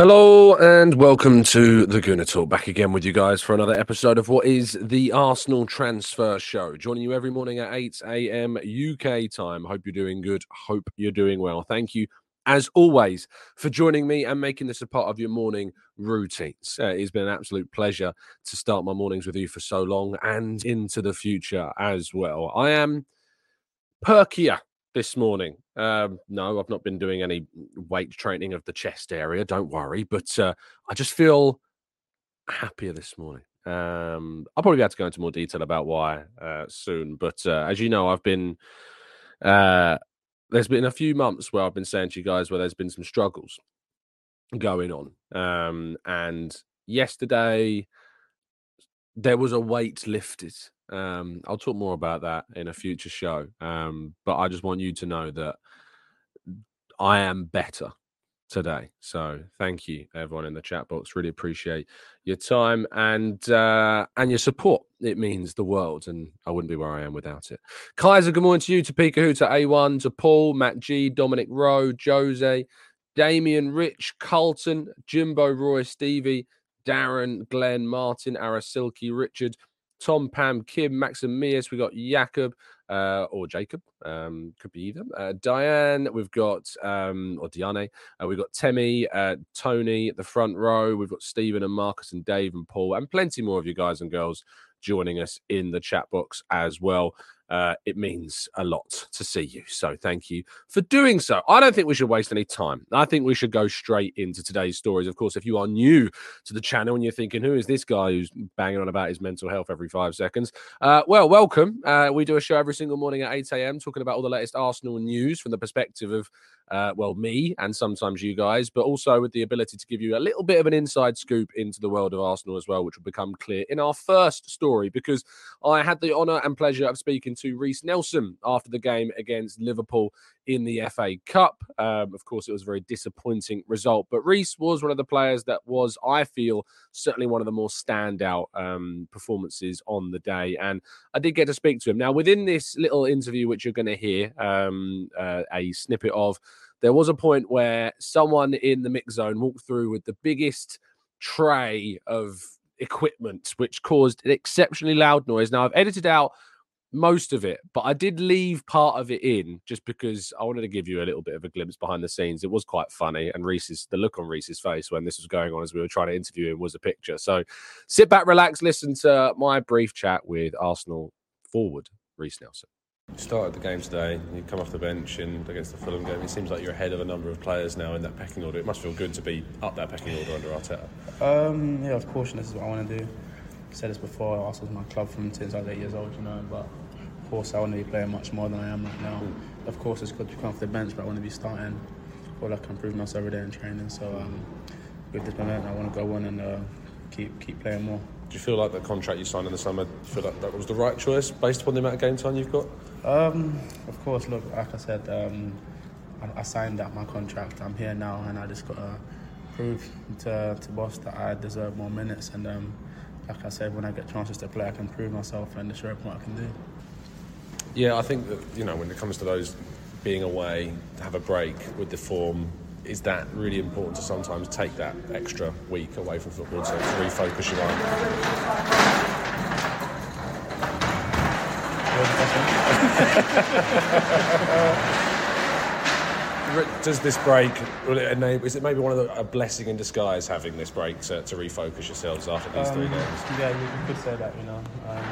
Hello and welcome to the Gooner Talk. Back again with you guys for another episode of what is the Arsenal Transfer Show. Joining you every morning at 8 a.m. UK time. Hope you're doing good. Hope you're doing well. Thank you, as always, for joining me and making this a part of your morning routines. Uh, it's been an absolute pleasure to start my mornings with you for so long and into the future as well. I am perkier this morning. Um, no, I've not been doing any weight training of the chest area. Don't worry, but uh, I just feel happier this morning. Um, I'll probably be able to go into more detail about why uh, soon. But uh, as you know, I've been uh, there's been a few months where I've been saying to you guys where there's been some struggles going on. Um, and yesterday there was a weight lifted. Um, I'll talk more about that in a future show. Um, but I just want you to know that I am better today. So thank you, everyone in the chat box. Really appreciate your time and uh, and your support. It means the world, and I wouldn't be where I am without it. Kaiser, good morning to you, to Pikachu, to A1, to Paul, Matt G, Dominic Rowe, Jose, Damian, Rich, Carlton, Jimbo, Roy, Stevie, Darren, Glenn, Martin, Arasilki, Richard, Tom, Pam, Kim, Maximius. We got Jakob uh, or Jacob, um, could be either. Uh, Diane, we've got um, or Diane. Uh, we've got Temi, uh, Tony at the front row. We've got Stephen and Marcus and Dave and Paul, and plenty more of you guys and girls joining us in the chat box as well. Uh, it means a lot to see you. So thank you for doing so. I don't think we should waste any time. I think we should go straight into today's stories. Of course, if you are new to the channel and you're thinking, who is this guy who's banging on about his mental health every five seconds? Uh, well, welcome. Uh, we do a show every single morning at 8 a.m. talking about all the latest Arsenal news from the perspective of, uh, well, me and sometimes you guys, but also with the ability to give you a little bit of an inside scoop into the world of Arsenal as well, which will become clear in our first story because I had the honour and pleasure of speaking to Reiss Nelson after the game against Liverpool in the FA Cup. Um, of course, it was a very disappointing result, but Reiss was one of the players that was, I feel, certainly one of the more standout um, performances on the day. And I did get to speak to him. Now, within this little interview, which you're going to hear um, uh, a snippet of, there was a point where someone in the mix zone walked through with the biggest tray of equipment, which caused an exceptionally loud noise. Now, I've edited out most of it, but I did leave part of it in just because I wanted to give you a little bit of a glimpse behind the scenes. It was quite funny, and Reiss's the look on Reiss's face when this was going on as we were trying to interview him was a picture. So sit back, relax, listen to my brief chat with Arsenal forward Reiss Nelson. You started the game today. You come off the bench and against the Fulham game. It seems like you're ahead of a number of players now in that pecking order. It must feel good to be up that pecking order under Arteta. Um, yeah, of course, this is what I want to do. I said this before, Arsenal's my club from since I was eight years old, you know, but of course I want to be playing much more than I am right now. Of course, it's good to come off the bench, but I want to be starting. I feel like I can improve myself every day in training, so um, with this moment I want to go on and uh, keep keep playing more. Do you feel like the contract you signed in the summer, do you feel like that was the right choice based upon the amount of game time you've got? Um, of course, look, like I said, um, I, I signed that my contract. I'm here now, and I just got to prove to, to boss that I deserve more minutes. And um, like I said, when I get chances to play, I can prove myself and show everyone what I can do. Yeah, I think that you know when it comes to those being away, to have a break with the form, is that really important to sometimes take that extra week away from football to, to refocus your mind? Does this break will it enable? Is it maybe one of the, a blessing in disguise having this break to, to refocus yourselves after these Um, three games? Yeah, you, could say that, you know. Um,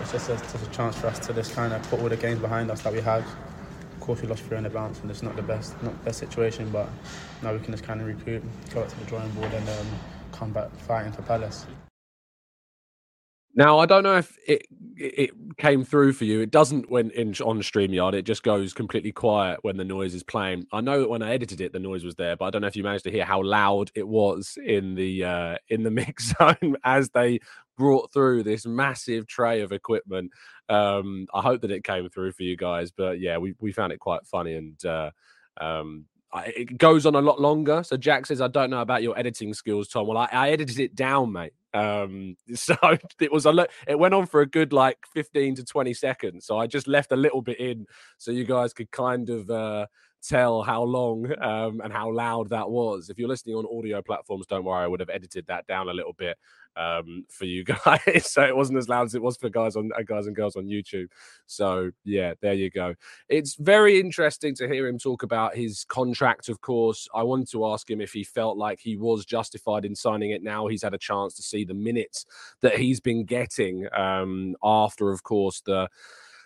it's just a, just a chance for us to just kind of put all the games behind us that we had. Of course, we lost three on the bounce, and it's not the best, not the best situation. But now we can just kind of recoup, go back to the drawing board, and um, come back fighting for Palace. Now I don't know if it it came through for you. It doesn't when in on Streamyard. It just goes completely quiet when the noise is playing. I know that when I edited it, the noise was there, but I don't know if you managed to hear how loud it was in the uh, in the mix zone as they brought through this massive tray of equipment. Um, I hope that it came through for you guys, but yeah, we we found it quite funny and. Uh, um, it goes on a lot longer. So Jack says, "I don't know about your editing skills, Tom." Well, I, I edited it down, mate. Um, so it was a lo- it went on for a good like fifteen to twenty seconds. So I just left a little bit in so you guys could kind of uh, tell how long um, and how loud that was. If you're listening on audio platforms, don't worry, I would have edited that down a little bit um, for you guys, so it wasn't as loud as it was for guys on uh, guys and girls on YouTube. So yeah, there you go. It's very interesting to hear him talk about his contract. Of course, I wanted to ask him if he felt like he was justified in signing it. Now he's had a chance to see the minutes that he's been getting um, after, of course, the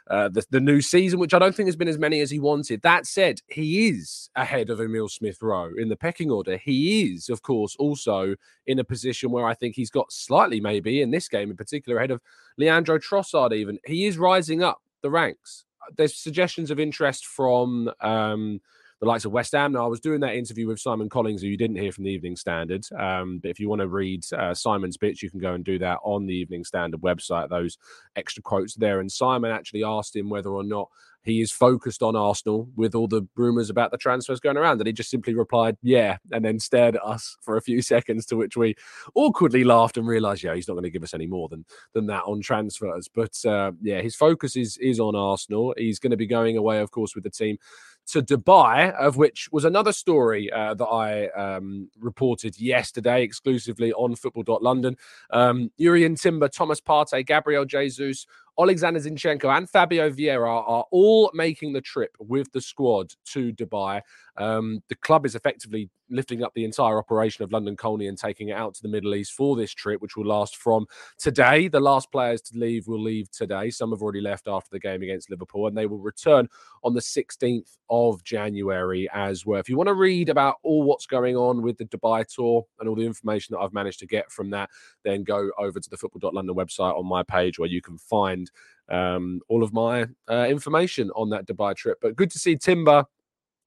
uh, the, the new season, which I don't think has been as many as he wanted. That said, he is ahead of Emil Smith Rowe in the pecking order. He is, of course, also in a position where I think he's got slightly, maybe in this game in particular, ahead of Leandro Trossard, even. He is rising up the ranks. There's suggestions of interest from. Um, the likes of West Ham. Now, I was doing that interview with Simon Collins, who you didn't hear from the Evening Standard. Um, but if you want to read uh, Simon's bits, you can go and do that on the Evening Standard website. Those extra quotes there. And Simon actually asked him whether or not he is focused on Arsenal with all the rumours about the transfers going around. And he just simply replied, yeah, and then stared at us for a few seconds, to which we awkwardly laughed and realised, yeah, he's not going to give us any more than than that on transfers. But uh, yeah, his focus is is on Arsenal. He's going to be going away, of course, with the team to Dubai, of which was another story uh, that I um, reported yesterday exclusively on football.london. Um, Jurriën Timber, Thomas Partey, Gabriel Jesus, Alexander Zinchenko, and Fabio Vieira are all making the trip with the squad to Dubai. Um, the club is effectively lifting up the entire operation of London Colney and taking it out to the Middle East for this trip, which will last from today. The last players to leave will leave today. Some have already left after the game against Liverpool, and they will return on the 16th of January as well. If you want to read about all what's going on with the Dubai tour and all the information that I've managed to get from that, then go over to the football.london website on my page where you can find um, all of my uh, information on that Dubai trip. But good to see Timber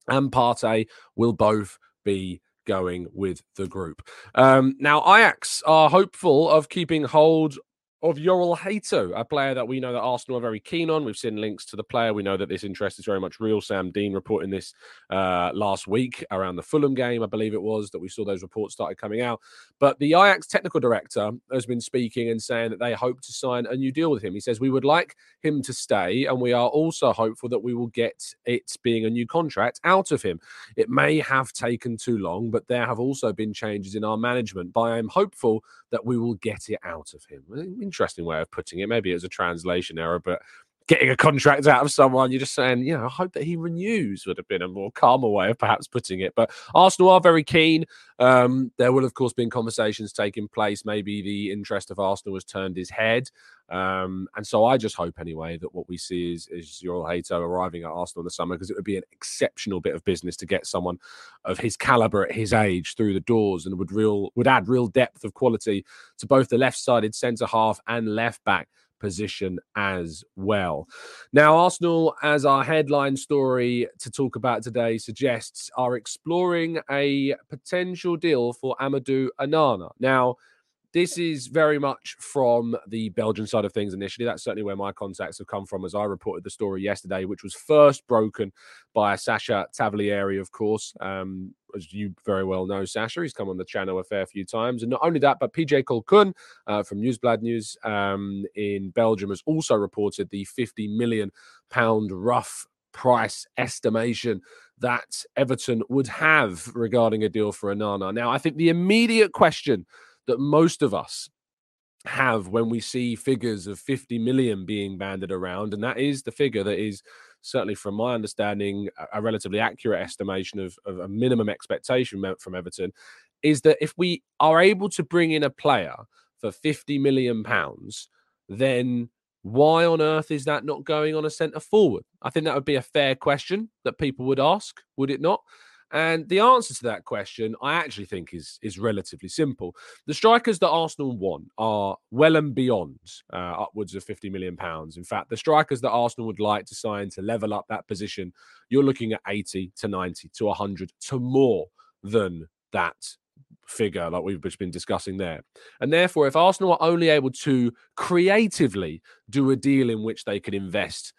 and Partey will both be going with the group. Um, now, Ajax are hopeful of keeping hold of Jorrel Hato, a player that we know that Arsenal are very keen on. We've seen links to the player. We know that this interest is very much real. Sam Dean reporting this uh, last week around the Fulham game, I believe it was, that we saw those reports started coming out. But the Ajax technical director has been speaking and saying that they hope to sign a new deal with him. He says, We would like him to stay, and we are also hopeful that we will get it being a new contract out of him. It may have taken too long, but there have also been changes in our management. But I am hopeful that we will get it out of him. Way of putting it. Maybe it was a translation error, but getting a contract out of someone, you're just saying, you know, I hope that he renews would have been a more calmer way of perhaps putting it. But Arsenal are very keen. Um, there will, of course, been conversations taking place. Maybe the interest of Arsenal has turned his head. Um, and so I just hope, anyway, that what we see is, is Jorrel Hato arriving at Arsenal in the summer because it would be an exceptional bit of business to get someone of his caliber at his age through the doors and would real would add real depth of quality to both the left-sided centre half and left back position as well. Now, Arsenal, as our headline story to talk about today suggests, are exploring a potential deal for Amadou Onana. Now, this is very much from the Belgian side of things initially. That's certainly where my contacts have come from as I reported the story yesterday, which was first broken by Sacha Tavolieri, of course. Um, as you very well know, Sasha, he's come on the channel a fair few times. And not only that, but PJ Colquhoun uh, from Nieuwsblad News um, in Belgium has also reported the 50 million pound rough price estimation that Everton would have regarding a deal for Onana. Now, I think the immediate question that most of us have when we see figures of 50 million being banded around, and that is the figure that is certainly from my understanding a, relatively accurate estimation of, of a minimum expectation from Everton, is that if we are able to bring in a player for 50 million pounds, then why on earth is that not going on a centre forward? I think that would be a fair question that people would ask, would it not? And the answer to that question, I actually think, is is relatively simple. The strikers that Arsenal want are well and beyond uh, upwards of fifty million pounds. In fact, the strikers that Arsenal would like to sign to level up that position, you're looking at eighty to ninety to hundred to more than that figure, like we've just been discussing there. And therefore, if Arsenal are only able to creatively do a deal in which they can invest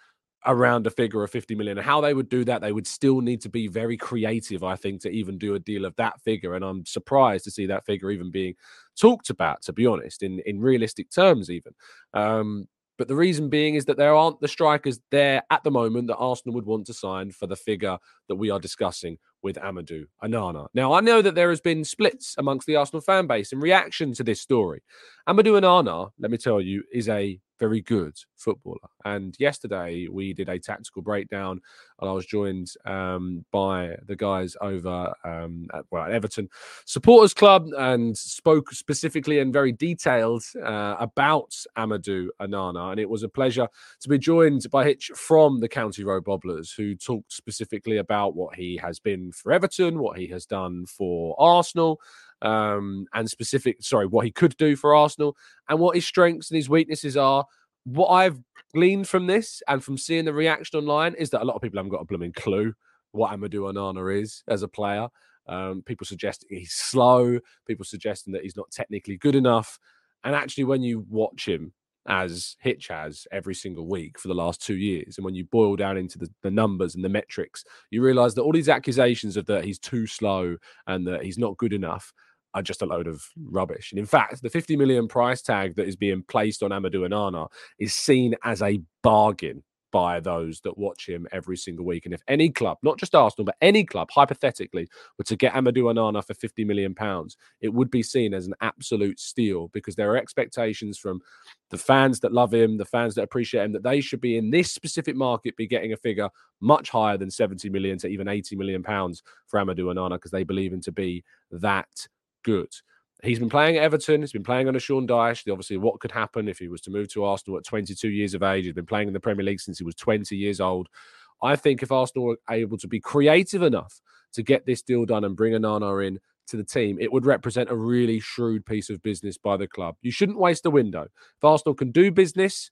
around a figure of 50 million. How they would do that, they would still need to be very creative, I think, to even do a deal of that figure. And I'm surprised to see that figure even being talked about, to be honest, in, in realistic terms, even. Um, but the reason being is that there aren't the strikers there at the moment that Arsenal would want to sign for the figure that we are discussing with Amadou Onana. Now, I know that there has been splits amongst the Arsenal fan base in reaction to this story. Amadou Onana, let me tell you, is a very good footballer. And yesterday we did a tactical breakdown, and I was joined um, by the guys over um, at, well, Everton Supporters Club and spoke specifically and very detailed uh, about Amadou Onana. And it was a pleasure to be joined by Hitch from the County Road Bobblers, who talked specifically about what he has been for Everton, what he has done for Arsenal um, and specific, sorry, what he could do for Arsenal and what his strengths and his weaknesses are. What I've gleaned from this and from seeing the reaction online is that a lot of people haven't got a blooming clue what Amadou Onana is as a player. Um, people suggesting he's slow, people suggesting that he's not technically good enough. And actually, when you watch him, as Hitch has every single week for the last two years. And when you boil down into the, the numbers and the metrics, you realize that all these accusations of that he's too slow and that he's not good enough are just a load of rubbish. And in fact, the 50 million price tag that is being placed on Amadou Onana is seen as a bargain by those that watch him every single week. And if any club, not just Arsenal, but any club, hypothetically, were to get Amadou Onana for 50 million pounds, it would be seen as an absolute steal because there are expectations from the fans that love him, the fans that appreciate him, that they should be in this specific market be getting a figure much higher than 70 million to even 80 million pounds for Amadou Onana because they believe him to be that good. He's been playing at Everton. He's been playing under Sean Dyche. Obviously, what could happen if he was to move to Arsenal at 22 years of age? He's been playing in the Premier League since he was 20 years old. I think if Arsenal were able to be creative enough to get this deal done and bring Onana in to the team, it would represent a really shrewd piece of business by the club. You shouldn't waste a window. If Arsenal can do business,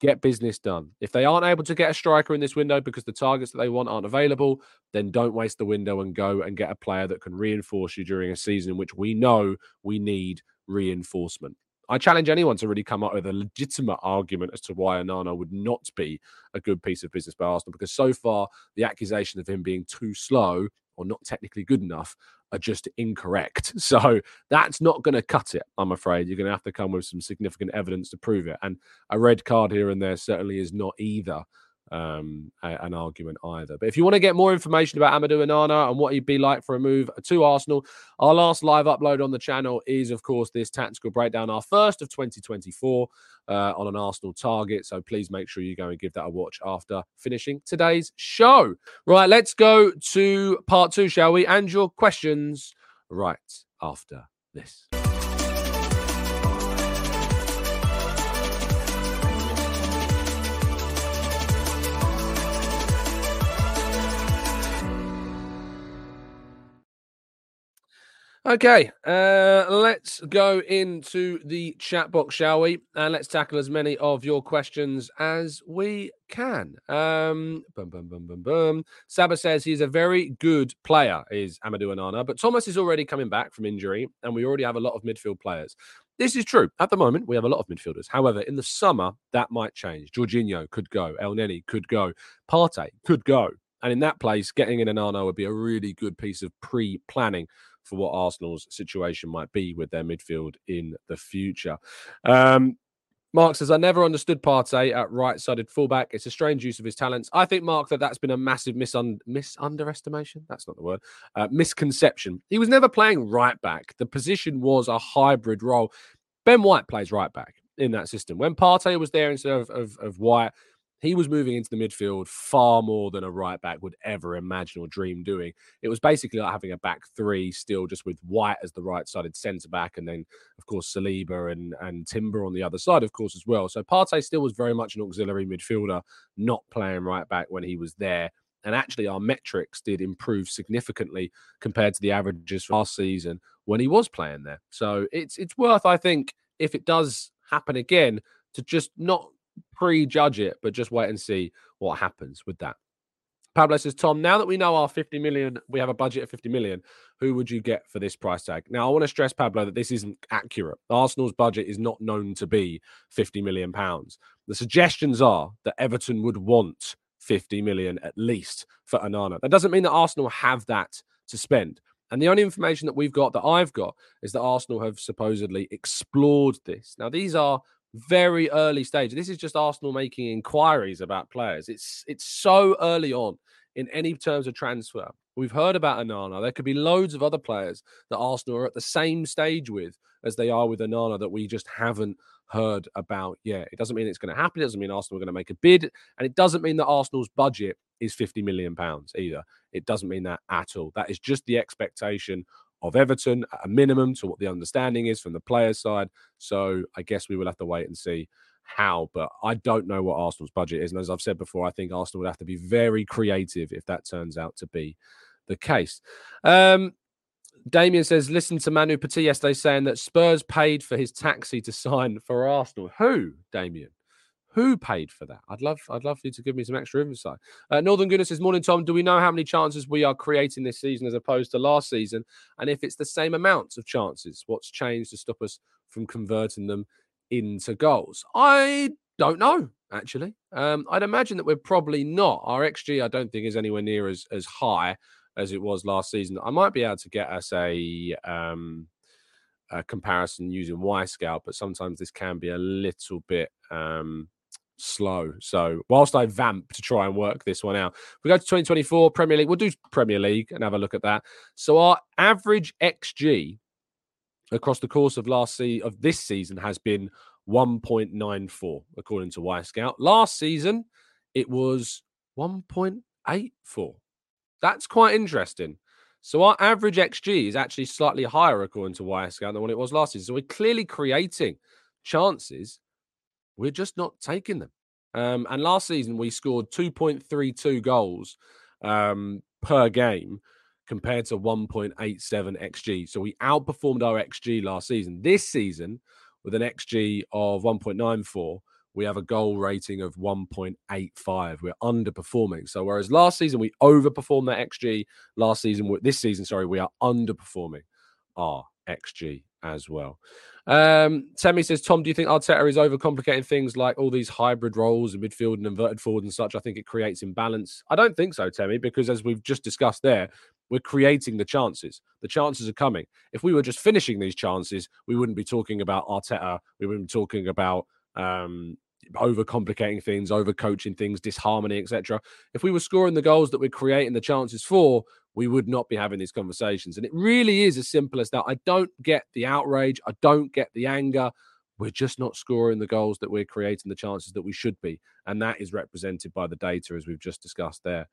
get business done. If they aren't able to get a striker in this window because the targets that they want aren't available, then don't waste the window and go and get a player that can reinforce you during a season in which we know we need reinforcement. I challenge anyone to really come up with a legitimate argument as to why Onana would not be a good piece of business by Arsenal because so far the accusation of him being too slow or not technically good enough are just incorrect. So that's not going to cut it, I'm afraid. You're going to have to come with some significant evidence to prove it. And a red card here and there certainly is not either um, a, an argument either. But if you want to get more information about Amadou Onana and what he'd be like for a move to Arsenal, our last live upload on the channel is, of course, this tactical breakdown, our first of 2024 uh, on an Arsenal target. So please make sure you go and give that a watch after finishing today's show. Right, let's go to part two, shall we? And your questions right after this. Okay, uh, let's go into the chat box, shall we? And let's tackle as many of your questions as we can. Um, boom, boom, boom, boom, boom. Saba says he's a very good player, is Amadou Onana, but Thomas is already coming back from injury, and we already have a lot of midfield players. This is true. At the moment, we have a lot of midfielders. However, in the summer, that might change. Jorginho could go. Elneny could go. Partey could go. And in that place, getting in Onana would be a really good piece of pre planning for what Arsenal's situation might be with their midfield in the future. Um, Mark says, I never understood Partey at right sided fullback. It's a strange use of his talents. I think, Mark, that that's been a massive misun- misunderestimation. That's not the word. Uh, misconception. He was never playing right back. The position was a hybrid role. Ben White plays right back in that system. When Partey was there instead of, of, of White, he was moving into the midfield far more than a right back would ever imagine or dream doing. It was basically like having a back three still just with White as the right sided centre back, and then, of course, Saliba and, and Timber on the other side, of course, as well. So Partey still was very much an auxiliary midfielder, not playing right back when he was there. And actually, our metrics did improve significantly compared to the averages from last season when he was playing there. So it's it's worth, I think, if it does happen again, to just not prejudge it, but just wait and see what happens with that. Pablo says, Tom, now that we know our 50 million, we have a budget of 50 million, who would you get for this price tag? Now, I want to stress, Pablo, that this isn't accurate. Arsenal's budget is not known to be 50 million pounds. The suggestions are that Everton would want 50 million at least for Onana. That doesn't mean that Arsenal have that to spend. And the only information that we've got, that I've got, is that Arsenal have supposedly explored this. Now, these are very early stage. This is just Arsenal making inquiries about players. It's it's so early on in any terms of transfer. We've heard about Onana. There could be loads of other players that Arsenal are at the same stage with as they are with Onana that we just haven't heard about yet. It doesn't mean it's going to happen. It doesn't mean Arsenal are going to make a bid. And it doesn't mean that Arsenal's budget is 50 million pounds either. It doesn't mean that at all. That is just the expectation of Everton at a minimum to what the understanding is from the players' side. So I guess we will have to wait and see how, but I don't know what Arsenal's budget is. And as I've said before, I think Arsenal would have to be very creative if that turns out to be the case. Um, Damien says, listen to Manu Petit yesterday saying that Spurs paid for his taxi to sign for Arsenal. Who, Damien? Who paid for that? I'd love, I'd love for you to give me some extra insight. Uh, Northern Goodness says, "Morning, Tom. Do we know how many chances we are creating this season as opposed to last season? And if it's the same amounts of chances, what's changed to stop us from converting them into goals?" I don't know. Actually, um, I'd imagine that we're probably not. Our xG, I don't think, is anywhere near as as high as it was last season. I might be able to get us a. Um, a comparison using Y Wyscout, but sometimes this can be a little bit um, slow. So whilst I vamp to try and work this one out, we go to 2024 Premier League. We'll do Premier League and have a look at that. So our average XG across the course of last se- of this season has been 1.94 according to Y Wyscout. Last season it was 1.84. That's quite interesting. So our average XG is actually slightly higher according to Wyscout than what it was last season. So we're clearly creating chances we're just not taking them. Um, and last season, we scored 2.32 goals um, per game compared to 1.87 XG. So we outperformed our XG last season. This season, with an XG of 1.94, we have a goal rating of 1.85. We're underperforming. So whereas last season we overperformed that XG, last season, this season, sorry, we are underperforming our XG as well. Um, Temi says, Tom, do you think Arteta is overcomplicating things like all these hybrid roles in midfield and inverted forward and such? I think it creates imbalance. I don't think so, Temi, because as we've just discussed there, we're creating the chances. The chances are coming. If we were just finishing these chances, we wouldn't be talking about Arteta. We wouldn't be talking about um, overcomplicating things, overcoaching things, disharmony, etc. If we were scoring the goals that we're creating the chances for, we would not be having these conversations. And it really is as simple as that. I don't get the outrage. I don't get the anger. We're just not scoring the goals that we're creating the chances that we should be. And that is represented by the data as we've just discussed there.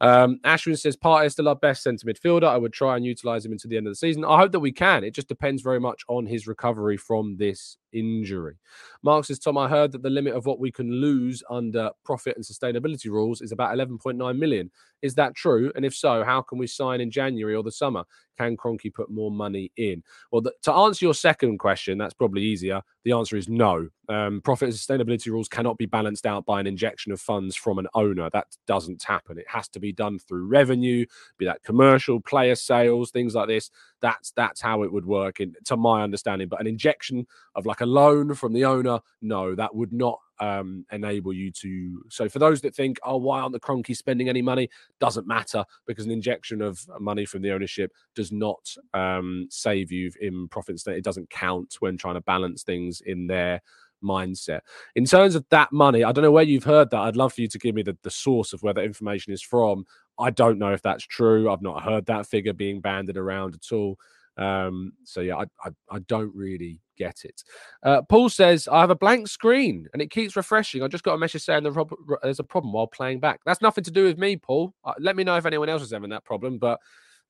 Um, Ashwin says, Partey is still our best centre midfielder. I would try and utilise him until the end of the season. I hope that we can. It just depends very much on his recovery from this injury. Mark says, Tom, I heard that the limit of what we can lose under profit and sustainability rules is about 11.9 million. Is that true? And if so, how can we sign in January or the summer? Can Kroenke put more money in? Well, the, to answer your second question, that's probably easier. The answer is no. Um, profit and sustainability rules cannot be balanced out by an injection of funds from an owner. That doesn't happen. It has to be done through revenue, be that commercial, player sales, things like this. That's that's how it would work, in, to my understanding. But an injection of like a loan from the owner, no, that would not um, enable you to. So for those that think, oh, why aren't the Kroenke spending any money? Doesn't matter because an injection of money from the ownership does not um, save you in profit. State. It doesn't count when trying to balance things in their mindset. In terms of that money, I don't know where you've heard that. I'd love for you to give me the, the source of where that information is from. I don't know if that's true. I've not heard that figure being banded around at all. Um, so yeah, I, I, I don't really get it. Uh, Paul says I have a blank screen and it keeps refreshing. I just got a message saying there's a problem while playing back. That's nothing to do with me, Paul. Uh, let me know if anyone else is having that problem, but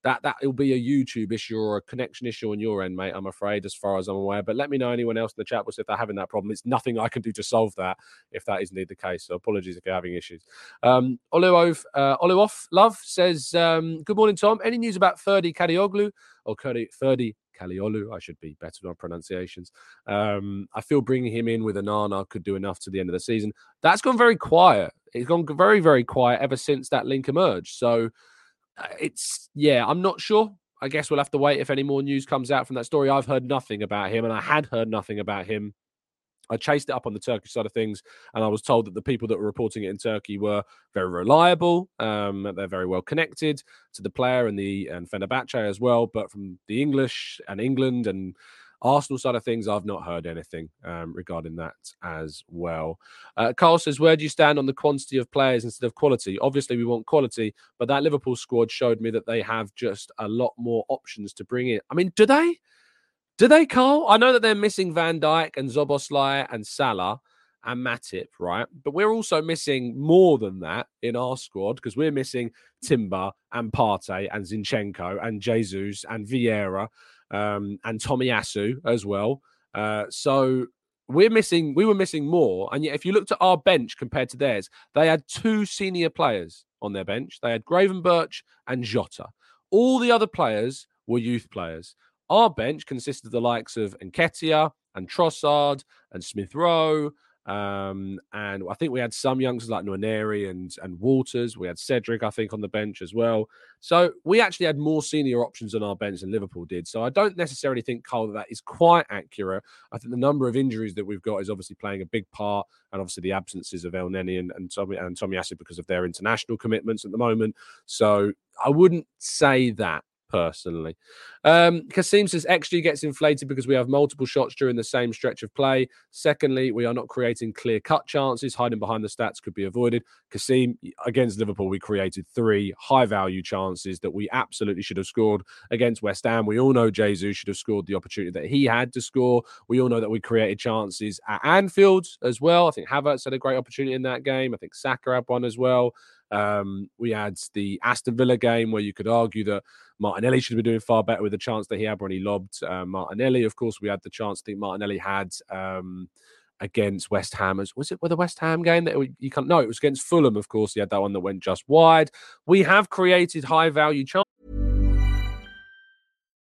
that that will be a YouTube issue or a connection issue on your end, mate. I'm afraid, as far as I'm aware. But let me know anyone else in the chat was if they're having that problem. It's nothing I can do to solve that if that is indeed the case. So apologies if you're having issues. Um, Oluov, uh, Oluoff Love says, um, "Good morning, Tom. Any news about Ferdi Kadioglu or Ferdi Kaliolu. I should be better on pronunciations. Um, I feel bringing him in with Onana could do enough to the end of the season. That's gone very quiet. It's gone very, very quiet ever since that link emerged. So uh, it's, yeah, I'm not sure. I guess we'll have to wait if any more news comes out from that story. I've heard nothing about him, and I had heard nothing about him I chased it up on the Turkish side of things, and I was told that the people that were reporting it in Turkey were very reliable. Um, they're very well connected to the player and the and Fenerbahce as well. But from the English and England and Arsenal side of things, I've not heard anything um, regarding that as well. Uh, Carl says, Where do you stand on the quantity of players instead of quality? Obviously, we want quality, but that Liverpool squad showed me that they have just a lot more options to bring in. I mean, do they? Do they, Carl? I know that they're missing Van Dijk and Szoboszlai and Salah and Matip, right? But we're also missing more than that in our squad because we're missing Timber and Partey and Zinchenko and Jesus and Vieira um, and Tomiyasu as well. Uh, so we're missing, we were missing more. And yet, if you looked at our bench compared to theirs, they had two senior players on their bench. They had Gravenberch and Jota. All the other players were youth players. Our bench consisted of the likes of Nketiah and Trossard and Smith Rowe. Um, and I think we had some youngsters like Nwaneri and and Walters. We had Cedric, I think, on the bench as well. So we actually had more senior options on our bench than Liverpool did. So I don't necessarily think Cole that, that is quite accurate. I think the number of injuries that we've got is obviously playing a big part, and obviously the absences of El Elneny and, and Tommy and Tomiyasu because of their international commitments at the moment. So I wouldn't say that personally. Um, Kasim says XG gets inflated because we have multiple shots during the same stretch of play. Secondly, we are not creating clear cut chances. Hiding behind the stats could be avoided. Kasim, against Liverpool, we created three high value chances that we absolutely should have scored. Against West Ham, we all know Jesus should have scored the opportunity that he had to score. We all know that we created chances at Anfield as well. I think Havertz had a great opportunity in that game. I think Saka had one as well. Um, we had the Aston Villa game where you could argue that Martinelli should been doing far better with the chance that he had when he lobbed uh, Martinelli. Of course, we had the chance think Martinelli had um, against West Ham. Was it with the West Ham game that you can't? No, it was against Fulham. Of course, he had that one that went just wide. We have created high value chances.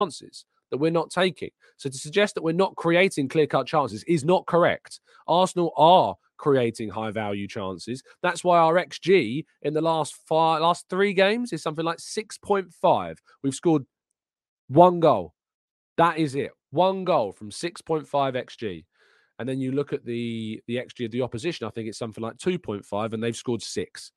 chances that we're not taking. So to suggest that we're not creating clear cut chances is not correct. Arsenal are creating high value chances. That's why our XG in the last five, last three games is something like 6.5. We've scored One goal. That is it. One goal from 6.5 xg. And then you look at the the xg of the opposition, I think it's something like 2.5 and they've scored 6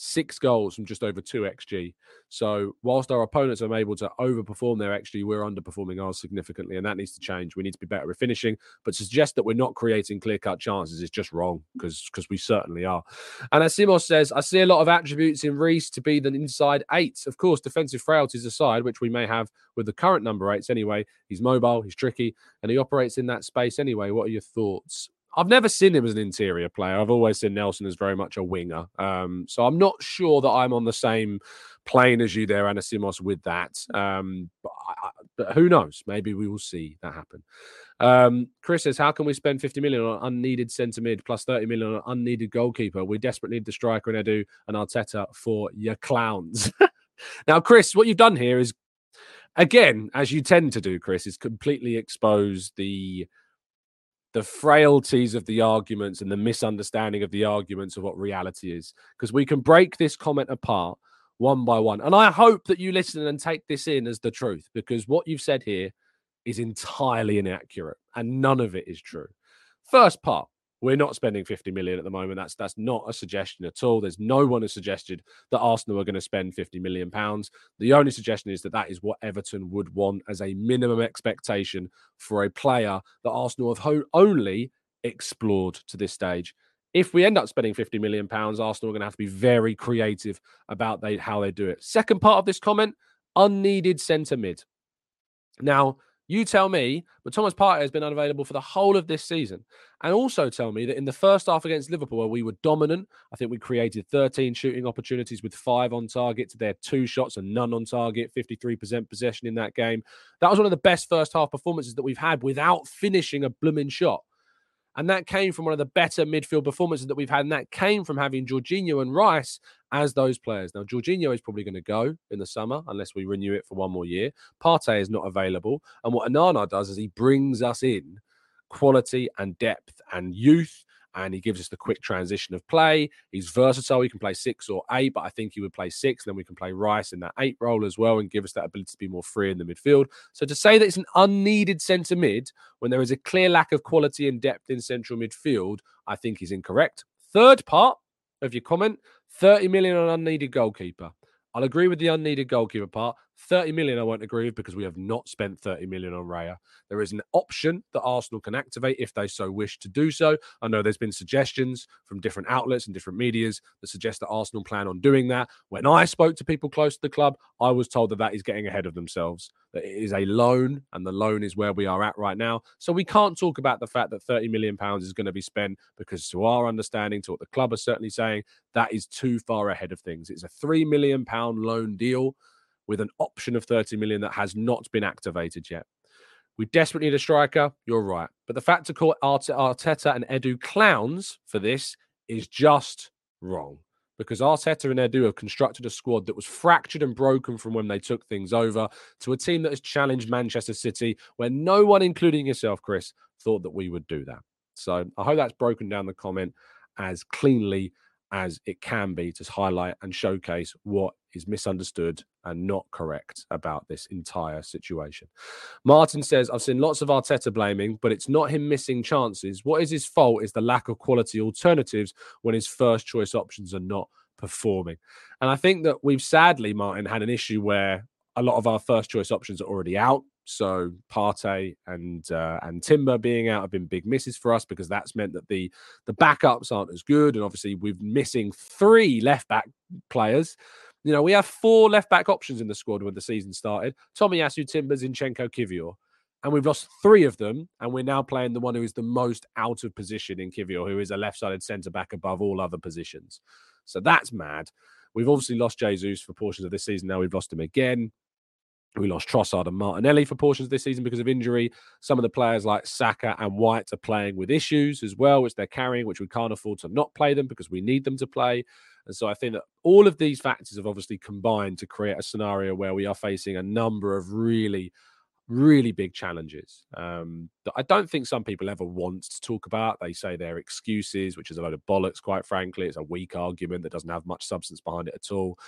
six goals from just over two xg. So whilst our opponents are able to overperform their xg, we're underperforming ours significantly, and that needs to change. We need to be better at finishing. But suggest that we're not creating clear cut chances is just wrong because because we certainly are. And as Simos says, I see a lot of attributes in Reiss to be the inside eight. Of course, defensive frailties aside, which we may have with the current number eights anyway. He's mobile, he's tricky, and he operates in that space anyway. What are your thoughts? I've never seen him as an interior player. I've always seen Nelson as very much a winger. Um, so I'm not sure that I'm on the same plane as you there, Anasimos, with that. Um, but, I, but, who knows? Maybe we will see that happen. Um, Chris says, How can we spend 50 million on unneeded centre mid plus 30 million on unneeded goalkeeper? We desperately need the striker and Edu and Arteta for your clowns. now, Chris, what you've done here is, again, as you tend to do, Chris, is completely expose the the frailties of the arguments and the misunderstanding of the arguments of what reality is. Because we can break this comment apart one by one. And i hope that you listen and take this in as the truth because what you've said here is entirely inaccurate and none of it is true. First part we're not spending 50 million at the moment. That's that's not a suggestion at all. There's no one has suggested that Arsenal are going to spend 50 million pounds. The only suggestion is that that is what Everton would want as a minimum expectation for a player that Arsenal have ho- only explored to this stage. If we end up spending 50 million pounds, Arsenal are going to have to be very creative about they, how they do it. Second part of this comment, unneeded centre mid. Now, you tell me, but Thomas Partey has been unavailable for the whole of this season. And also tell me that in the first half against Liverpool, where we were dominant, I think we created 13 shooting opportunities with five on target to their two shots and none on target, 53% possession in that game. That was one of the best first half performances that we've had without finishing a blooming shot. And that came from one of the better midfield performances that we've had. And that came from having Jorginho and Rice as those players. Now, Jorginho is probably going to go in the summer unless we renew it for one more year. Partey is not available. And what Onana does is he brings us in quality and depth and youth and he gives us the quick transition of play. He's versatile. He can play six or eight, but I think he would play six. And Then we can play Rice in that eight role as well and give us that ability to be more free in the midfield. So to say that it's an unneeded centre mid when there is a clear lack of quality and depth in central midfield, I think is incorrect. Third part of your comment 30 million on unneeded goalkeeper. I'll agree with the unneeded goalkeeper part. 30 million I won't agree with because we have not spent 30 million on Raya. There is an option that Arsenal can activate if they so wish to do so. I know there's been suggestions from different outlets and different medias that suggest that Arsenal plan on doing that. When I spoke to people close to the club, I was told that that is getting ahead of themselves. That it is a loan and the loan is where we are at right now. So we can't talk about the fact that 30 million pounds is going to be spent because to our understanding, to what the club are certainly saying, that is too far ahead of things. It's a 3 million pound loan deal with an option of 30 million that has not been activated yet. We desperately need a striker. You're right. But the fact to call Arteta and Edu clowns for this is just wrong because Arteta and Edu have constructed a squad that was fractured and broken from when they took things over to a team that has challenged Manchester City, where no one, including yourself, Chris, thought that we would do that. So I hope that's broken down the comment as cleanly as it can be to highlight and showcase what is misunderstood and not correct about this entire situation. Martin says, I've seen lots of Arteta blaming, but it's not him missing chances. What is his fault is the lack of quality alternatives when his first choice options are not performing. And I think that we've sadly, Martin, had an issue where a lot of our first choice options are already out. So Partey and uh, and Timber being out have been big misses for us because that's meant that the the backups aren't as good, and obviously we're missing three left back players. You know, we have four left back options in the squad when the season started: Tomiyasu, Timber, Zinchenko, Kiwior, and we've lost three of them, and we're now playing the one who is the most out of position in Kiwior, who is a left-sided centre back above all other positions. So that's mad. We've obviously lost Jesus for portions of this season. Now we've lost him again. We lost Trossard and Martinelli for portions this season because of injury. Some of the players like Saka and White are playing with issues as well, which they're carrying, which we can't afford to not play them because we need them to play. And so I think that all of these factors have obviously combined to create a scenario where we are facing a number of really, really big challenges um, that I don't think some people ever want to talk about. They say they're excuses, which is a load of bollocks, quite frankly. It's a weak argument that doesn't have much substance behind it at all.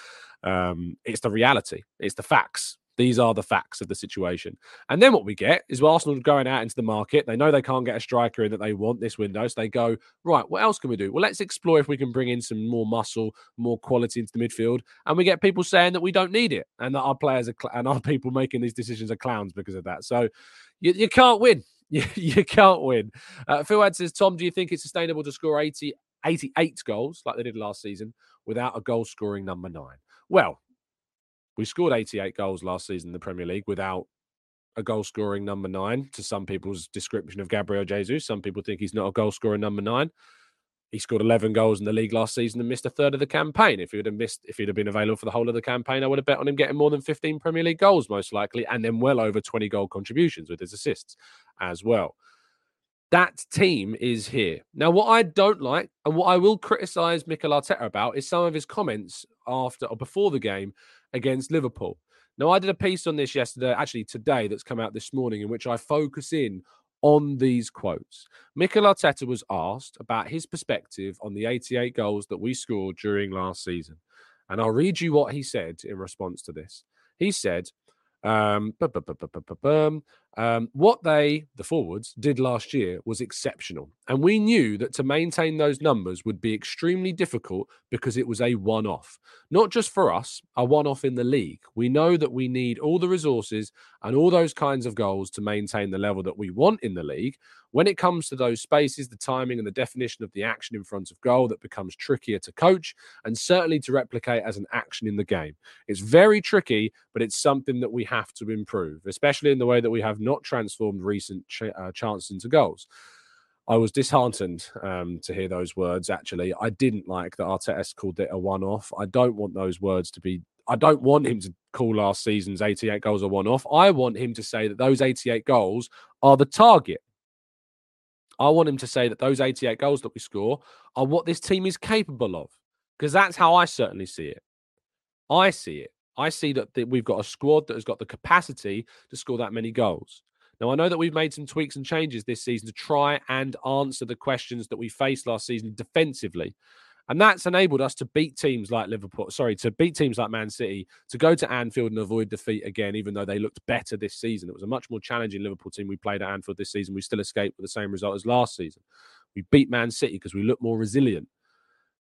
Um, it's the reality, it's the facts These are the facts of the situation. And then what we get is Arsenal going out into the market. They know they can't get a striker in that they want this window. So they go, right, what else can we do? Well, let's explore if we can bring in some more muscle, more quality into the midfield. And we get people saying that we don't need it and that our players are cl- and our people making these decisions are clowns because of that. So you, you can't win. You, you can't win. Uh, Phil Ad says, Tom, do you think it's sustainable to score 80, 88 goals like they did last season without a goal scoring number nine? Well, we scored 88 goals last season in the Premier League without a goal scoring number nine, to some people's description of Gabriel Jesus. Some people think he's not a goal scoring number nine. He scored 11 goals in the league last season and missed a third of the campaign. If he would have missed, if he'd have been available for the whole of the campaign, I would have bet on him getting more than 15 Premier League goals, most likely, and then well over 20 goal contributions with his assists as well. That team is here. Now, what I don't like and what I will criticize Mikel Arteta about is some of his comments after or before the game against Liverpool. Now, I did a piece on this yesterday, actually today, that's come out this morning, in which I focus in on these quotes. Mikel Arteta was asked about his perspective on the 88 goals that we scored during last season. And I'll read you what he said in response to this. He said, um, um, what they, the forwards, did last year was exceptional. And we knew that to maintain those numbers would be extremely difficult because it was a one off. Not just for us, a one off in the league. We know that we need all the resources and all those kinds of goals to maintain the level that we want in the league. When it comes to those spaces, the timing and the definition of the action in front of goal, that becomes trickier to coach and certainly to replicate as an action in the game. It's very tricky, but it's something that we have to improve, especially in the way that we have not transformed recent ch- uh, chances into goals. I was disheartened um, to hear those words. Actually, I didn't like that Arteta called it a one-off. I don't want those words to be. I don't want him to call last season's 88 goals a one-off. I want him to say that those 88 goals are the target. I want him to say that those 88 goals that we score are what this team is capable of, because that's how I certainly see it. I see it. I see that, that we've got a squad that has got the capacity to score that many goals. Now, I know that we've made some tweaks and changes this season to try and answer the questions that we faced last season defensively. And that's enabled us to beat teams like Liverpool, sorry, to beat teams like Man City, to go to Anfield and avoid defeat again, even though they looked better this season. It was a much more challenging Liverpool team we played at Anfield this season. We still escaped with the same result as last season. We beat Man City because we look more resilient.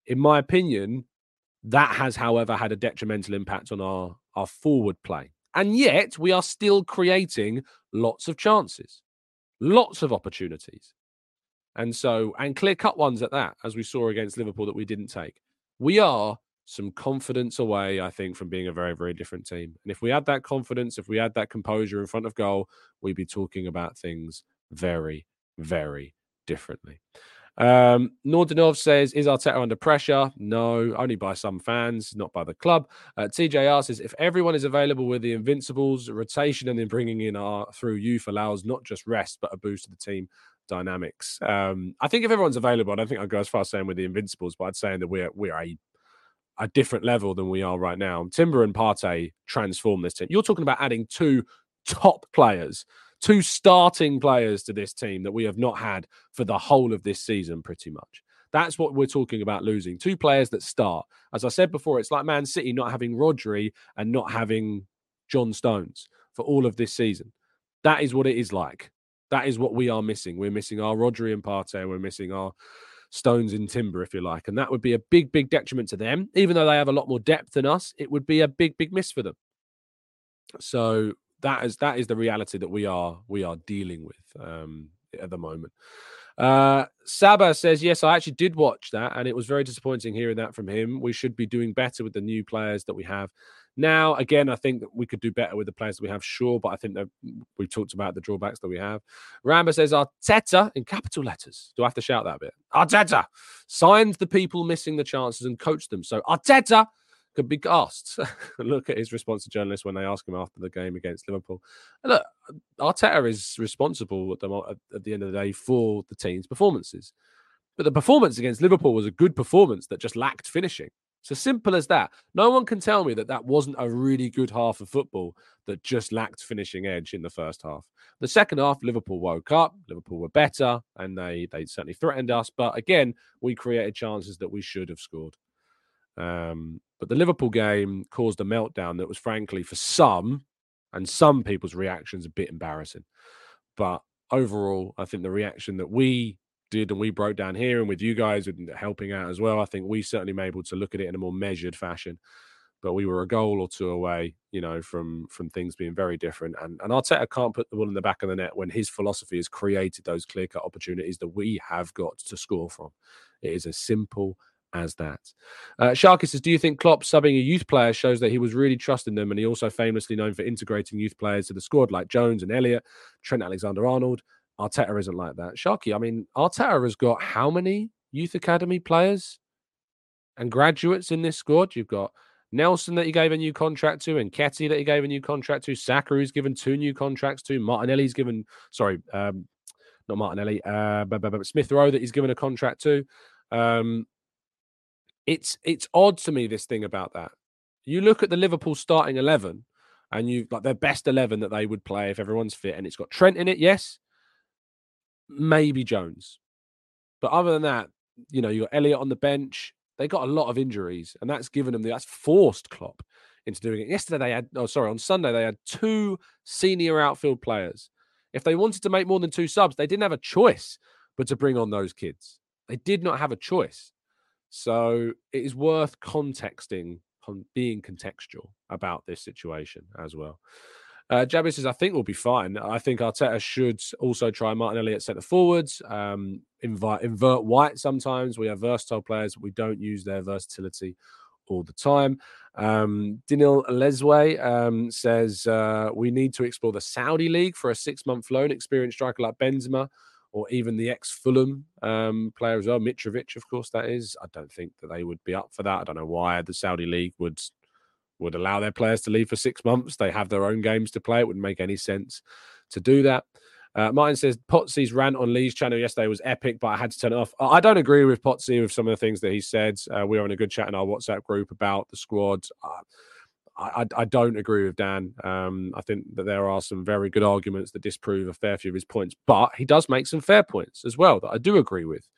In my opinion, that has, however, had a detrimental impact on our, our forward play. And yet we are still creating lots of chances, lots of opportunities. And so, and clear cut ones at that, as we saw against Liverpool that we didn't take. We are some confidence away, I think, from being a very, very different team. And if we had that confidence, if we had that composure in front of goal, we'd be talking about things very, very differently. Um, Nordinov says, Is Arteta under pressure? No, only by some fans, not by the club. Uh, TJR says, If everyone is available with the Invincibles, rotation and then bringing in our through youth allows not just rest, but a boost to the team dynamics. Um, I think if everyone's available, I don't think I'd go as far as saying with the Invincibles, but I'd say that we're, we're a a different level than we are right now. Timber and Partey transform this team. You're talking about adding two top players two starting players to this team that we have not had for the whole of this season, pretty much. That's what we're talking about losing. Two players that start. As I said before, it's like Man City not having Rodri and not having John Stones for all of this season. That is what it is like. That is what we are missing. We're missing our Rodri and Partey. We're missing our Stones and Timber, if you like. And that would be a big, big detriment to them. Even though they have a lot more depth than us, it would be a big, big miss for them. So that is that is the reality that we are we are dealing with um, at the moment. Uh, Saba says, Yes, I actually did watch that, and it was very disappointing hearing that from him. We should be doing better with the new players that we have. Now, again, I think that we could do better with the players that we have, sure, but I think that we've talked about the drawbacks that we have. Ramba says, Arteta in capital letters. Do I have to shout that bit? Arteta signed the people missing the chances and coached them. So, Arteta could be asked. look at his response to journalists when they ask him after the game against Liverpool. And look, Arteta is responsible at the, at the end of the day for the team's performances. But the performance against Liverpool was a good performance that just lacked finishing. So simple as that. No one can tell me that that wasn't a really good half of football that just lacked finishing edge in the first half. The second half, Liverpool woke up. Liverpool were better, and they they certainly threatened us. But again, we created chances that we should have scored. Um, but the Liverpool game caused a meltdown that was, frankly, for some, and some people's reactions a bit embarrassing. But overall, I think the reaction that we did and we broke down here and with you guys helping out as well, I think we certainly been able to look at it in a more measured fashion. But we were a goal or two away, you know, from from things being very different. And and Arteta can't put the ball in the back of the net when his philosophy has created those clear cut opportunities that we have got to score from. It is as simple as that. Uh, Sharky says, Do you think Klopp subbing a youth player shows that he was really trusting them? And he also famously known for integrating youth players to the squad like Jones and Elliott, Trent Alexander Arnold. Arteta isn't like that. Sharky, I mean, Arteta has got how many youth academy players and graduates in this squad? You've got Nelson that he gave a new contract to, and Nketiah that he gave a new contract to, Saka who's given two new contracts to, Martinelli's given, sorry, um, not Martinelli, uh, but, but, but Smith Rowe that he's given a contract to. Um, it's it's odd to me this thing about that. You look at the Liverpool starting eleven, and you like their best eleven that they would play if everyone's fit, and it's got Trent in it, yes, maybe Jones, but other than that, you know, you got Elliott on the bench. They got a lot of injuries, and that's given them the that's forced Klopp into doing it. Yesterday they had, oh sorry, on Sunday they had two senior outfield players. If they wanted to make more than two subs, they didn't have a choice but to bring on those kids. They did not have a choice. So it is worth contexting, being contextual about this situation as well. Uh, says, I think we'll be fine. I think Arteta should also try Martinelli at centre forwards, um, invite, invert White sometimes. We have versatile players, we don't use their versatility all the time. Um, Dinil Lesway um, says, uh, We need to explore the Saudi League for a six month loan. Experienced striker like Benzema or even the ex Fulham um, player as well, Mitrovic, of course, that is. I don't think that they would be up for that. I don't know why the Saudi league would would allow their players to leave for six months. They have their own games to play. It wouldn't make any sense to do that. Uh, Martin says Potsy's rant on Lee's channel yesterday was epic, but I had to turn it off. I don't agree with Potsy with some of the things that he said. Uh, we were in a good chat in our WhatsApp group about the squad. Uh, I, I, don't agree with Dan. Um, I think that there are some very good arguments that disprove a fair few of his points, but he does make some fair points as well that I do agree with.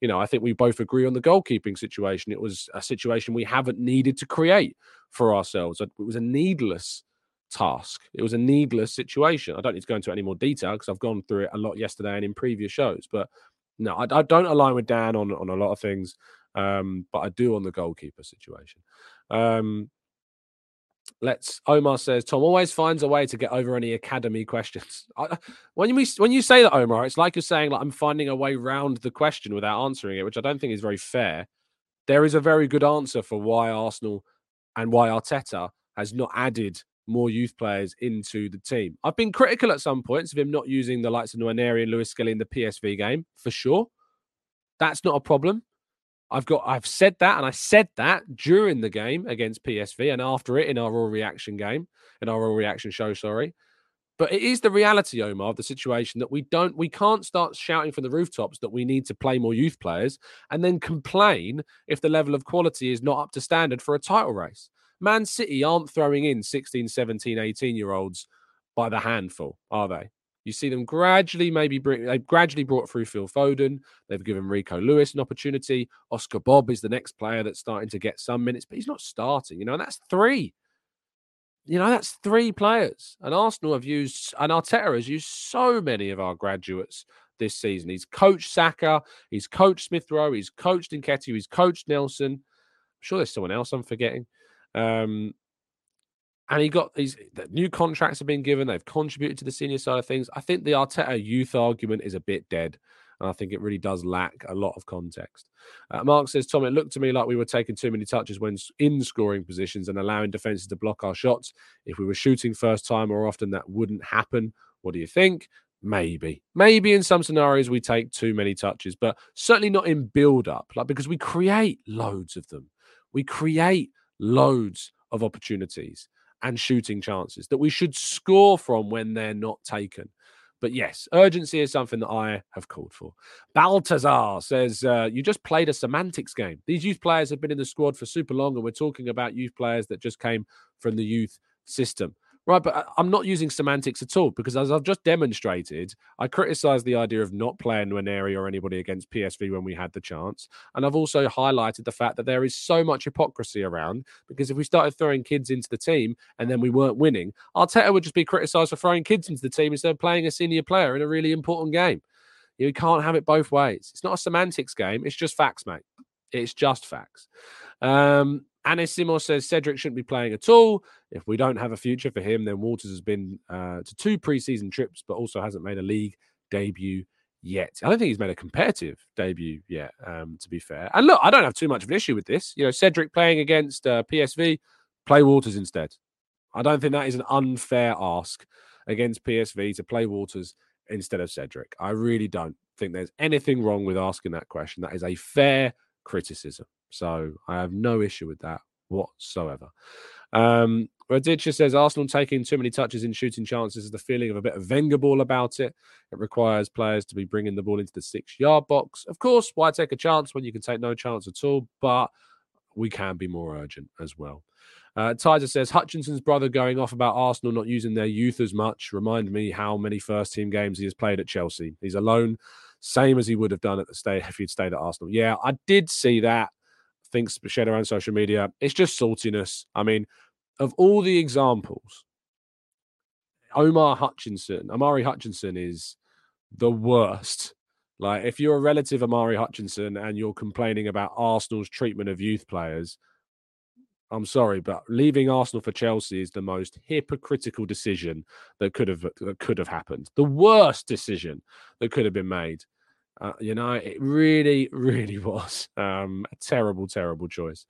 You know, I think we both agree on the goalkeeping situation. It was a situation we haven't needed to create for ourselves. It was a needless task. It was a needless situation. I don't need to go into any more detail because I've gone through it a lot yesterday and in previous shows. But no, I, I don't align with Dan on on a lot of things, um, but I do on the goalkeeper situation. Um, Let's. Omar says Tom always finds a way to get over any academy questions. When you when you say that, Omar, it's like you're saying like I'm finding a way round the question without answering it, which I don't think is very fair. There is a very good answer for why Arsenal and why Arteta has not added more youth players into the team. I've been critical at some points of him not using the likes of Nwaneri and Lewis Skelly in the PSV game for sure. That's not a problem. I've got I've said that and I said that during the game against PSV and after it in our raw reaction game, in our raw reaction show, sorry. But it is the reality, Omar, of the situation that we don't we can't start shouting from the rooftops that we need to play more youth players and then complain if the level of quality is not up to standard for a title race. Man City aren't throwing in 16, 17, 18 year olds by the handful, are they? You see them gradually, maybe bring, they've gradually brought through Phil Foden. They've given Rico Lewis an opportunity. Oscar Bobb is the next player that's starting to get some minutes, but he's not starting. You know, and that's three. You know, that's three players. And Arsenal have used, and Arteta has used so many of our graduates this season. He's coached Saka, he's coached Smith Rowe, he's coached Nketiah, he's coached Nelson. I'm sure there's someone else I'm forgetting. Um, and he got these new contracts have been given. They've contributed to the senior side of things. I think the Arteta youth argument is a bit dead. And I think it really does lack a lot of context. Uh, Mark says, Tom, it looked to me like we were taking too many touches when in scoring positions and allowing defenses to block our shots. If we were shooting first time or often, that wouldn't happen. What do you think? Maybe. Maybe in some scenarios we take too many touches, but certainly not in build up, like because we create loads of them. We create loads of opportunities and shooting chances that we should score from when they're not taken. But yes, urgency is something that I have called for. Baltazar says, uh, You just played a semantics game. These youth players have been in the squad for super long, and we're talking about youth players that just came from the youth system. Right, but I- I'm not using semantics at all because, as I've just demonstrated, I criticised the idea of not playing Nwaneri or anybody against PSV when we had the chance, and I've also highlighted the fact that there is so much hypocrisy around. Because if we started throwing kids into the team and then we weren't winning, Arteta would just be criticised for throwing kids into the team instead of playing a senior player in a really important game. You can't have it both ways. It's not a semantics game. It's just facts, mate. It's just facts. Um, Anisimo says Cedric shouldn't be playing at all. If we don't have a future for him, then Walters has been uh, to two preseason trips, but also hasn't made a league debut yet. I don't think he's made a competitive debut yet, um, to be fair. And look, I don't have too much of an issue with this. You know, Cedric playing against uh, PSV, play Walters instead. I don't think that is an unfair ask against PSV to play Walters instead of Cedric. I really don't think there's anything wrong with asking that question. That is a fair criticism. So I have no issue with that whatsoever. Um, Raditya says Arsenal taking too many touches in shooting chances is the feeling of a bit of Wenger ball about it. It requires players to be bringing the ball into the six yard box. Of course, why take a chance when you can take no chance at all? But we can be more urgent as well. Uh, Tizer says Hutchinson's brother going off about Arsenal not using their youth as much. Remind me how many first team games he has played at Chelsea. He's alone, same as he would have done at the stay if he'd stayed at Arsenal. Yeah, I did see that. Things shared around social media. It's just saltiness. I mean, of all the examples, Omar Hutchinson, Omari Hutchinson is the worst. Like, if you're a relative of Omari Hutchinson and you're complaining about Arsenal's treatment of youth players, I'm sorry, but leaving Arsenal for Chelsea is the most hypocritical decision that could have that could have happened. The worst decision that could have been made. Uh, you know, it really, really was um, a terrible, terrible choice.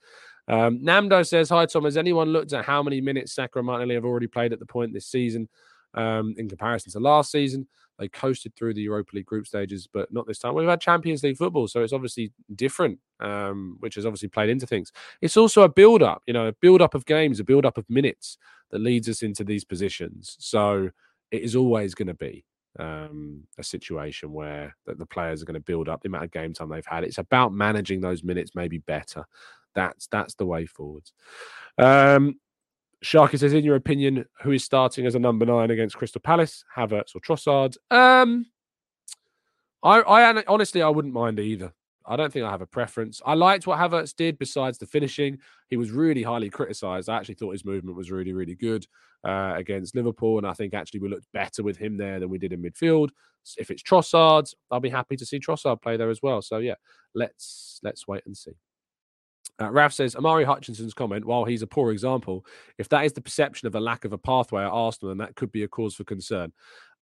Um, Namdo says, "Hi Tom. Has anyone looked at how many minutes Saka and have already played at the point this season um, in comparison to last season? They coasted through the Europa League group stages, but not this time. We've had Champions League football, so it's obviously different, um, which has obviously played into things. It's also a build up, you know, a build up of games, a build up of minutes that leads us into these positions. So it is always going to be um, a situation where the, the players are going to build up the amount of game time they've had. It's about managing those minutes maybe better. That's that's the way forwards. Um, Sharky says, in your opinion, who is starting as a number nine against Crystal Palace, Havertz or Trossard? Um, I, I honestly, I wouldn't mind either. I don't think I have a preference. I liked what Havertz did besides the finishing. He was really highly criticised. I actually thought his movement was really, really good uh, against Liverpool. And I think actually we looked better with him there than we did in midfield. If it's Trossard, I'll be happy to see Trossard play there as well. So yeah, let's let's wait and see. Uh, Raf says Omari Hutchinson's comment, while he's a poor example, if that is the perception of a lack of a pathway at Arsenal, then that could be a cause for concern.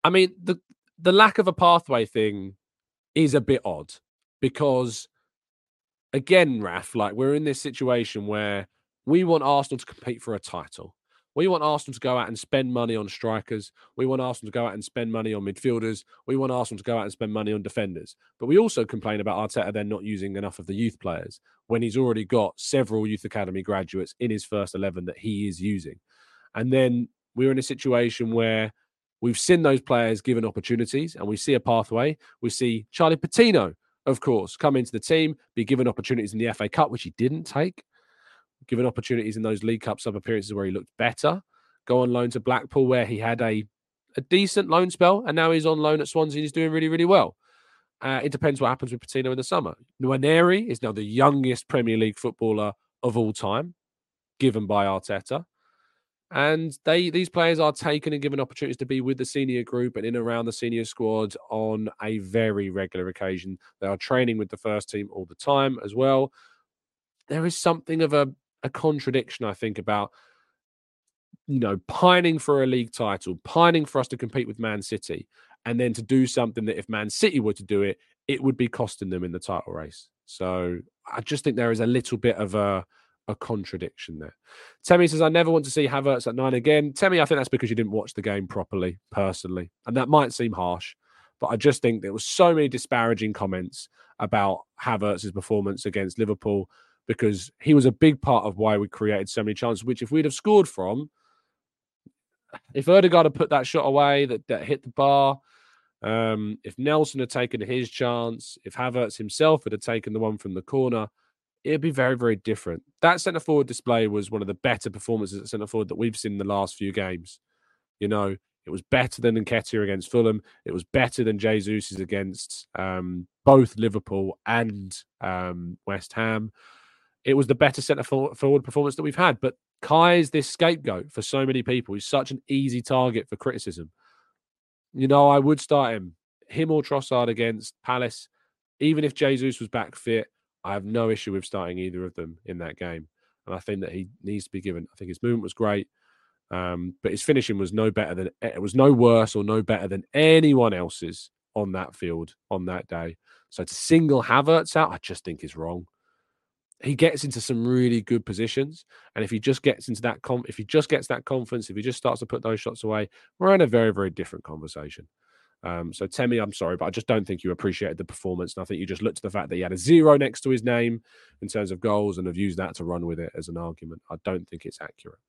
I mean, the the lack of a pathway thing is a bit odd because, again, Raf, like we're in this situation where we want Arsenal to compete for a title. We want Arsenal to go out and spend money on strikers. We want Arsenal to go out and spend money on midfielders. We want Arsenal to go out and spend money on defenders. But we also complain about Arteta then not using enough of the youth players when he's already got several youth academy graduates in his first 11 that he is using. And then we're in a situation where we've seen those players given opportunities and we see a pathway. We see Charlie Patino, of course, come into the team, be given opportunities in the FA Cup, which he didn't take given opportunities in those League Cup sub appearances where he looked better. Go on loan to Blackpool where he had a a decent loan spell, and now he's on loan at Swansea. and He's doing really, really well. Uh, it depends what happens with Patino in the summer. Nwaneri is now the youngest Premier League footballer of all time, given by Arteta. And they these players are taken and given opportunities to be with the senior group and in around the senior squad on a very regular occasion. They are training with the first team all the time as well. There is something of a a contradiction, I think, about you know pining for a league title, pining for us to compete with Man City, and then to do something that if Man City were to do it, it would be costing them in the title race. So I just think there is a little bit of a a contradiction there. Temi says, I never want to see Havertz at nine again. Temi, I think that's because you didn't watch the game properly, personally. And that might seem harsh, but I just think there was so many disparaging comments about Havertz's performance against Liverpool because he was a big part of why we created so many chances, which if we'd have scored from, if Odegaard had put that shot away that, that hit the bar, um, if Nelson had taken his chance, if Havertz himself had taken the one from the corner, it'd be very, very different. That centre forward display was one of the better performances at centre forward that we've seen in the last few games. You know, it was better than Nketiah against Fulham. It was better than Jesus against um, both Liverpool and um, West Ham. It was the better centre forward performance that we've had. But Kai is this scapegoat for so many people. He's such an easy target for criticism. You know, I would start him, him or Trossard against Palace. Even if Jesus was back fit, I have no issue with starting either of them in that game. And I think that he needs to be given. I think his movement was great, um, but his finishing was no better than it was no worse or no better than anyone else's on that field on that day. So to single Havertz out, I just think is wrong he gets into some really good positions, and if he just gets into that, com- if he just gets that confidence, if he just starts to put those shots away, we're in a very, very different conversation. Um, so Temi, I'm sorry, but I just don't think you appreciated the performance. And I think you just looked at the fact that he had a zero next to his name in terms of goals and have used that to run with it as an argument. I don't think it's accurate.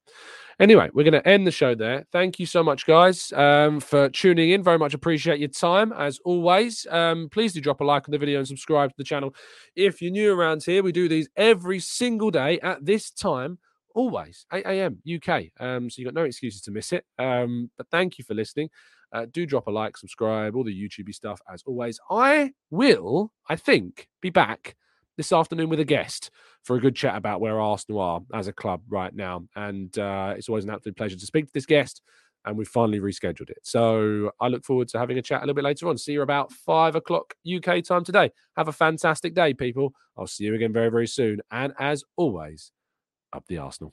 Anyway, we're going to end the show there. Thank you so much, guys, um, for tuning in. Very much appreciate your time as always. Um, please do drop a like on the video and subscribe to the channel. If you're new around here, we do these every single day at this time always 8 a.m uk um, so you got no excuses to miss it um, but thank you for listening uh, do drop a like, subscribe, all the YouTubey stuff as always. I will, I think, be back this afternoon with a guest for a good chat about where Arsenal are as a club right now. And uh, it's always an absolute pleasure to speak to this guest. And we've finally rescheduled it. So I look forward to having a chat a little bit later on. See you about five o'clock UK time today. Have a fantastic day, people. I'll see you again very, very soon. And as always, up the Arsenal.